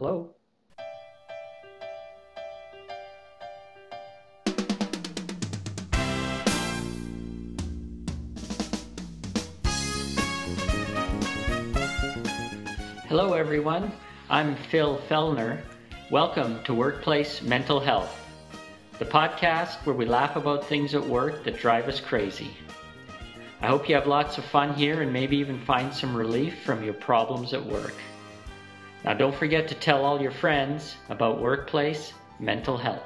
Hello? Hello, everyone. I'm Phil Felner. Welcome to Workplace Mental Health, the podcast where we laugh about things at work that drive us crazy. I hope you have lots of fun here and maybe even find some relief from your problems at work. Now, don't forget to tell all your friends about workplace mental health.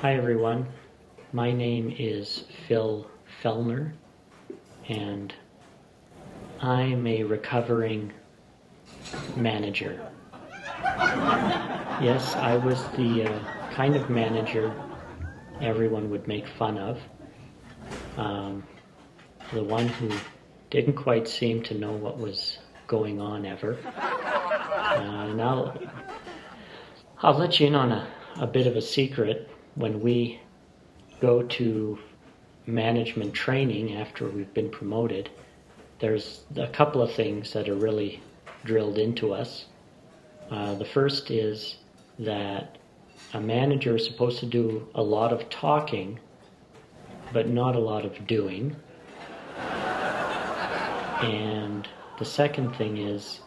Hi, everyone. My name is Phil Felner, and I'm a recovering manager. Yes, I was the uh, kind of manager everyone would make fun of. Um, the one who didn't quite seem to know what was going on ever. Uh, and I'll, I'll let you in on a, a bit of a secret when we go to management training after we've been promoted. There's a couple of things that are really drilled into us. Uh, the first is that a manager is supposed to do a lot of talking, but not a lot of doing. And the second thing is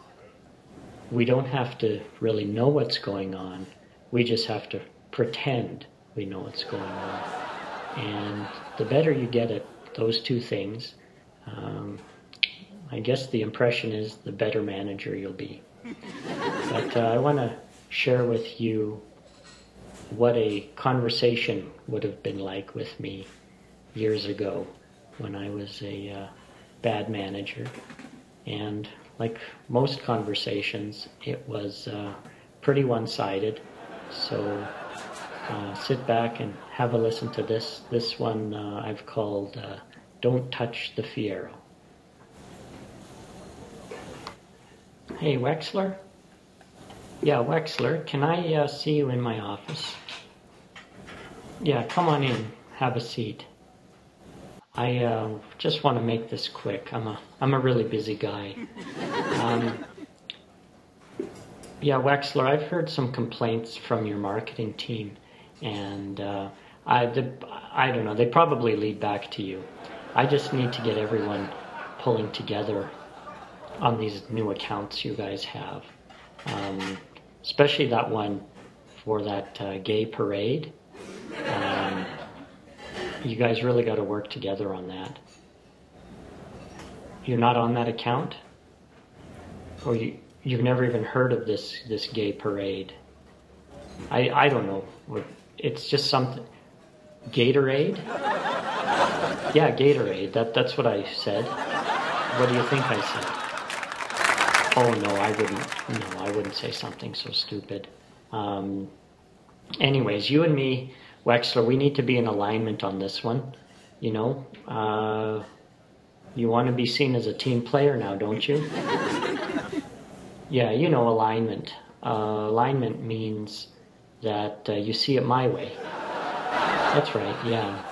we don't have to really know what's going on, we just have to pretend we know what's going on. And the better you get at those two things, um, I guess the impression is the better manager you'll be. But uh, I want to share with you what a conversation would have been like with me years ago when I was a uh, bad manager. And like most conversations, it was uh, pretty one sided. So uh, sit back and have a listen to this. This one uh, I've called uh, Don't Touch the Fiero. Hey, Wexler? Yeah, Wexler, can I uh, see you in my office? Yeah, come on in. Have a seat. I uh, just want to make this quick. I'm a I'm a really busy guy. Um, yeah, Wexler, I've heard some complaints from your marketing team, and uh, I the, I don't know. They probably lead back to you. I just need to get everyone pulling together on these new accounts you guys have um, especially that one for that uh, gay parade. Um, you guys really got to work together on that. You're not on that account, or you you've never even heard of this this gay parade. I I don't know. It's just something. Gatorade. Yeah, Gatorade. That that's what I said. What do you think I said? Oh no, I wouldn't. No, I wouldn't say something so stupid. Um, anyways, you and me, Wexler, we need to be in alignment on this one. You know, uh, you want to be seen as a team player now, don't you? yeah, you know alignment. Uh, alignment means that uh, you see it my way. That's right. Yeah.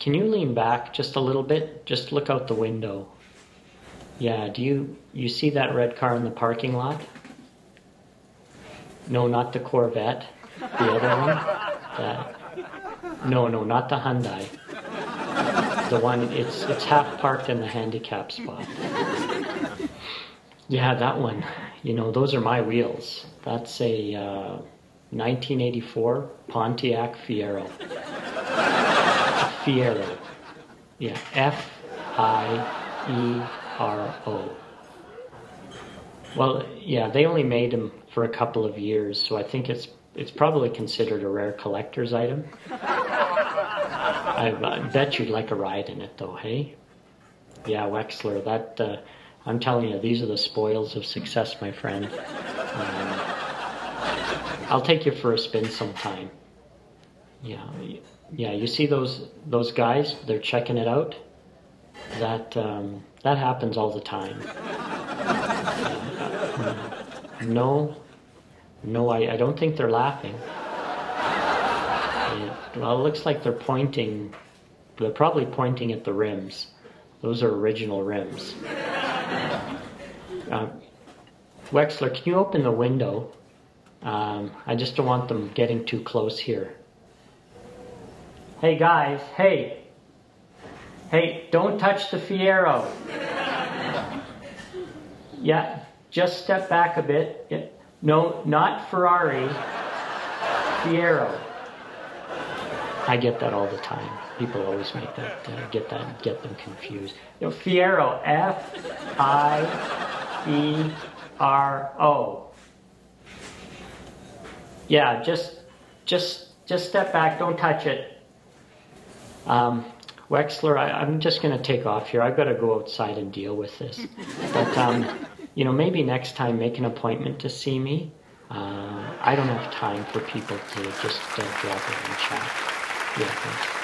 Can you lean back just a little bit? Just look out the window. Yeah, do you you see that red car in the parking lot? No, not the Corvette. The other one? That. No, no, not the Hyundai. The one it's it's half parked in the handicap spot. Yeah, that one. You know, those are my wheels. That's a uh, 1984 Pontiac Fiero. Fiero. Yeah, F I E R-O. Well, yeah, they only made them for a couple of years, so I think it's it's probably considered a rare collector's item. I, I, bet you'd like a ride in it, though, hey? Yeah, Wexler, that uh, I'm telling you, these are the spoils of success, my friend. Um, I'll take you for a spin sometime. Yeah, yeah. You see those those guys? They're checking it out. That um, that happens all the time. No, no, I, I don't think they're laughing. It, well, it looks like they're pointing. They're probably pointing at the rims. Those are original rims. Uh, Wexler, can you open the window? Um, I just don't want them getting too close here. Hey guys, hey. Hey, don't touch the Fiero. Yeah, just step back a bit. Yeah. No, not Ferrari. Fiero. I get that all the time. People always make that uh, get that get them confused. You know, Fiero, F I E R O. Yeah, just just just step back. Don't touch it. Um, Wexler, I, am just going to take off here. I've got to go outside and deal with this. But um, you know, maybe next time make an appointment to see me. Uh, I don't have time for people to just uh, drop in and chat. Yeah, thanks.